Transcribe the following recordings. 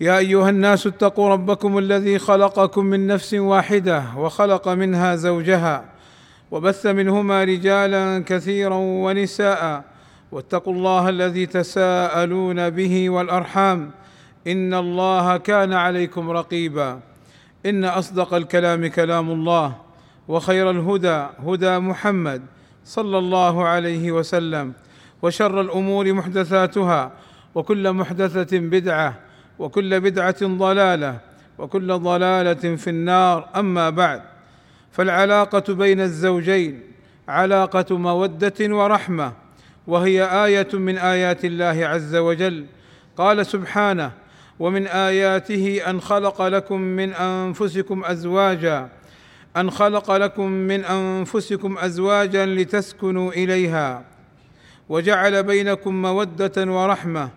يا أيها الناس اتقوا ربكم الذي خلقكم من نفس واحدة وخلق منها زوجها وبث منهما رجالا كثيرا ونساء واتقوا الله الذي تساءلون به والأرحام إن الله كان عليكم رقيبا إن أصدق الكلام كلام الله وخير الهدى هدى محمد صلى الله عليه وسلم وشر الأمور محدثاتها وكل محدثة بدعة وكل بدعة ضلالة وكل ضلالة في النار. أما بعد فالعلاقة بين الزوجين علاقة مودة ورحمة وهي آية من آيات الله عز وجل. قال سبحانه ومن آياته أن خلق لكم من أنفسكم أزواجا أن خلق لكم من أنفسكم أزواجا لتسكنوا إليها وجعل بينكم مودة ورحمة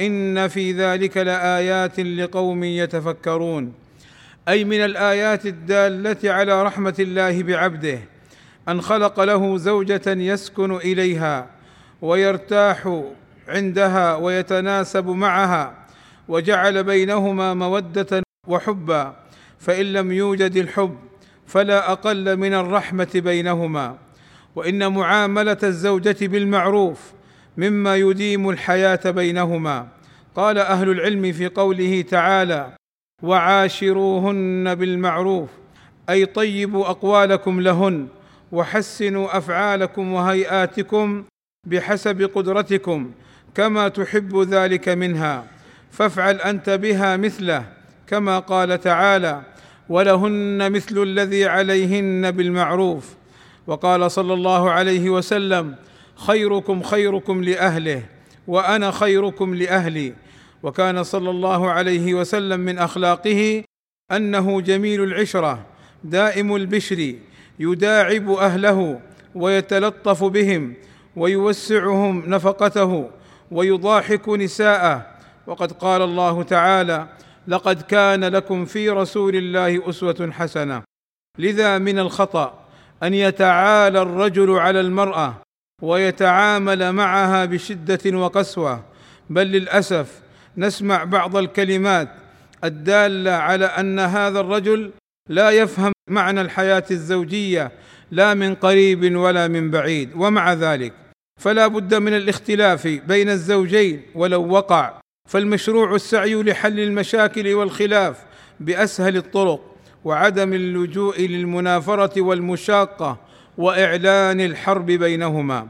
إن في ذلك لآيات لقوم يتفكرون. أي من الآيات الدالة على رحمة الله بعبده أن خلق له زوجة يسكن إليها ويرتاح عندها ويتناسب معها وجعل بينهما مودة وحبا فإن لم يوجد الحب فلا أقل من الرحمة بينهما. وإن معاملة الزوجة بالمعروف مما يديم الحياة بينهما. قال أهل العلم في قوله تعالى وعاشروهن بالمعروف أي طيبوا أقوالكم لهن وحسنوا أفعالكم وهيئاتكم بحسب قدرتكم كما تحب ذلك منها فافعل أنت بها مثله كما قال تعالى ولهن مثل الذي عليهن بالمعروف وقال صلى الله عليه وسلم خيركم خيركم لأهله وأنا خيركم لأهلي. وكان صلى الله عليه وسلم من أخلاقه أنه جميل العشرة دائم البشر يداعب أهله ويتلطف بهم ويوسعهم نفقته ويضاحك نساءه. وقد قال الله تعالى لقد كان لكم في رسول الله أسوة حسنة لذا من الخطأ أن يتعالى الرجل على المرأة ويتعامل معها بشدة وقسوة. بل للأسف نسمع بعض الكلمات الدالة على أن هذا الرجل لا يفهم معنى الحياة الزوجية لا من قريب ولا من بعيد. ومع ذلك فلا بد من الاختلاف بين الزوجين ولو وقع. فالمشروع السعي لحل المشاكل والخلاف بأسهل الطرق وعدم اللجوء للمنافرة والمشاقة وإعلان الحرب بينهما.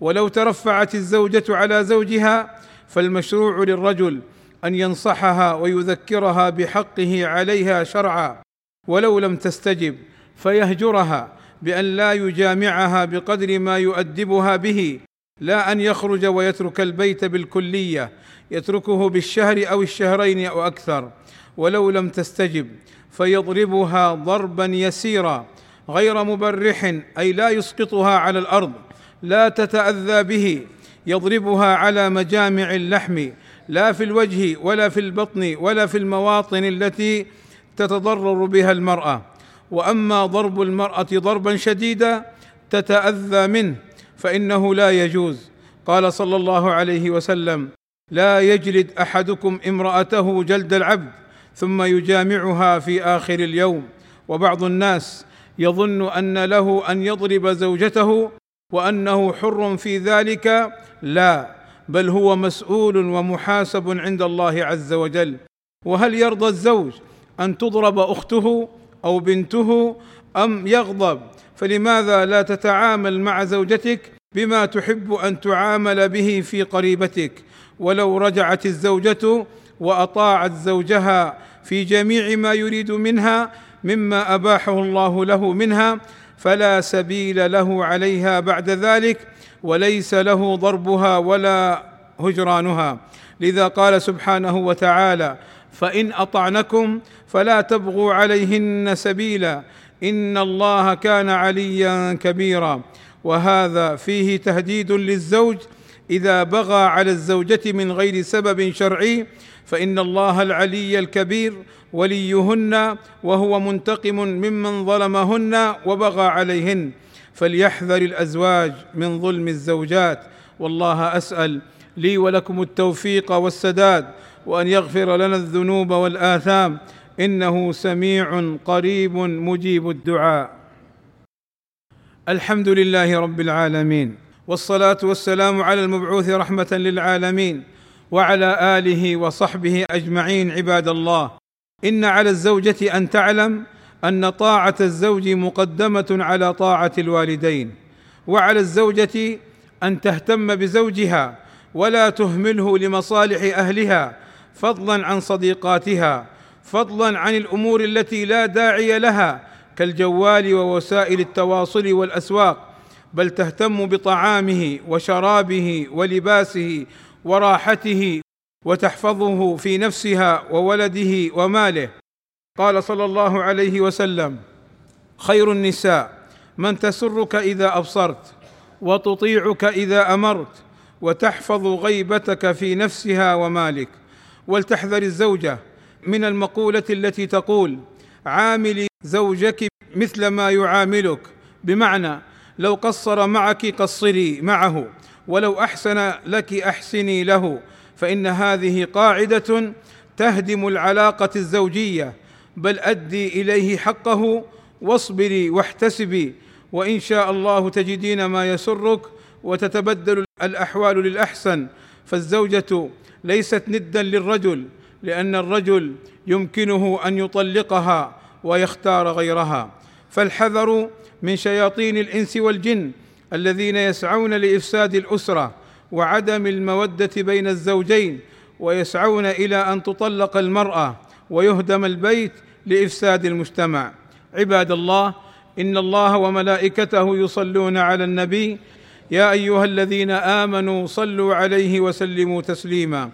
ولو ترفعت الزوجة على زوجها فالمشروع للرجل أن ينصحها ويذكرها بحقه عليها شرعا. ولو لم تستجب فيهجرها بأن لا يجامعها بقدر ما يؤدبها به لا أن يخرج ويترك البيت بالكلية يتركه بالشهر أو الشهرين أو أكثر. ولو لم تستجب فيضربها ضربا يسيرا. غير مبرح أي لا يسقطها على الأرض لا تتأذى به يضربها على مجامع اللحم لا في الوجه ولا في البطن ولا في المواطن التي تتضرر بها المرأة. وأما ضرب المرأة ضربا شديدا تتأذى منه فإنه لا يجوز. قال صلى الله عليه وسلم لا يجلد أحدكم امرأته جلد العبد ثم يجامعها في آخر اليوم. وبعض الناس يظن أن له أن يضرب زوجته وأنه حر في ذلك؟ لا بل هو مسؤول ومحاسب عند الله عز وجل. وهل يرضى الزوج أن تضرب أخته أو بنته أم يغضب؟ فلماذا لا تتعامل مع زوجتك بما تحب أن تعامل به في قريبتك؟ ولو رجعت الزوجة وأطاعت زوجها في جميع ما يريد منها مما أباحه الله له منها فلا سبيل له عليها بعد ذلك وليس له ضربها ولا هجرانها. لذا قال سبحانه وتعالى فإن أطعنكم فلا تبغوا عليهن سبيلا إن الله كان عليا كبيرا. وهذا فيه تهديد للزوج إذا بغى على الزوجة من غير سبب شرعي فإن الله العلي الكبير وليهن وهو منتقم ممن ظلمهن وبغى عليهن. فليحذر الأزواج من ظلم الزوجات. والله أسأل لي ولكم التوفيق والسداد وأن يغفر لنا الذنوب والآثام. إنه سميع قريب مجيب الدعاء. الحمد لله رب العالمين. والصلاة والسلام على المبعوث رحمة للعالمين وعلى آله وصحبه أجمعين عباد الله. إن على الزوجة أن تعلم أن طاعة الزوج مقدمة على طاعة الوالدين وعلى الزوجة أن تهتم بزوجها ولا تهمله لمصالح أهلها فضلا عن صديقاتها فضلا عن الأمور التي لا داعي لها كالجوال ووسائل التواصل والأسواق. بل تهتم بطعامه وشرابه ولباسه وراحته وتحفظه في نفسها وولده وماله. قال صلى الله عليه وسلم خير النساء من تسرك إذا أبصرت وتطيعك إذا أمرت وتحفظ غيبتك في نفسها ومالك ولتحذر الزوجة من المقولة التي تقول عاملي زوجك مثل ما يعاملك. بمعنى لو قصر معك قصري معه ولو أحسن لك أحسني له. فإن هذه قاعدة تهدم العلاقة الزوجية. بل أدي إليه حقه واصبري واحتسبي. وإن شاء الله تجدين ما يسرك وتتبدل الأحوال للأحسن. فالزوجة ليست ندا للرجل لأن الرجل يمكنه أن يطلقها ويختار غيرها. فالحذر من شياطين الإنس والجن الذين يسعون لإفساد الأسرة وعدم المودة بين الزوجين ويسعون إلى أن تطلق المرأة ويهدم البيت لإفساد المجتمع. عباد الله إن الله وملائكته يصلون على النبي يا أيها الذين آمنوا صلوا عليه وسلموا تسليما.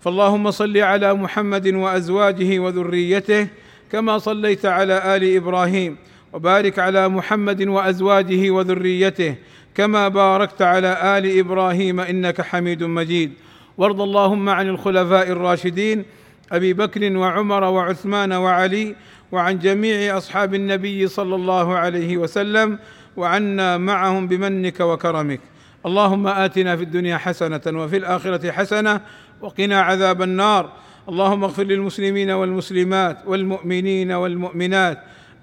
فاللهم صل على محمد وأزواجه وذريته كما صليت على آل إبراهيم. وبارك على محمد وأزواجه وذريته كما باركت على آل إبراهيم إنك حميد مجيد. وارض اللهم عن الخلفاء الراشدين أبي بكر وعمر وعثمان وعلي وعن جميع أصحاب النبي صلى الله عليه وسلم وعنا معهم بمنك وكرمك. اللهم آتنا في الدنيا حسنة وفي الآخرة حسنة وقنا عذاب النار. اللهم اغفر للمسلمين والمسلمات والمؤمنين والمؤمنات.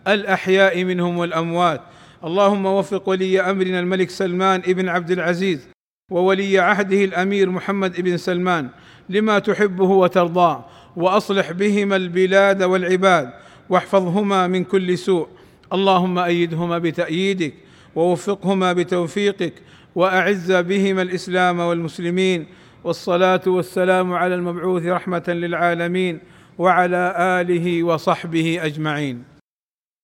الأحياء منهم والأموات. اللهم وفق ولي أمرنا الملك سلمان ابن عبد العزيز وولي عهده الأمير محمد بن سلمان لما تحبه وترضاه وأصلح بهما البلاد والعباد واحفظهما من كل سوء. اللهم أيدهما بتأييدك ووفقهما بتوفيقك وأعز بهما الإسلام والمسلمين. والصلاة والسلام على المبعوث رحمة للعالمين وعلى آله وصحبه أجمعين.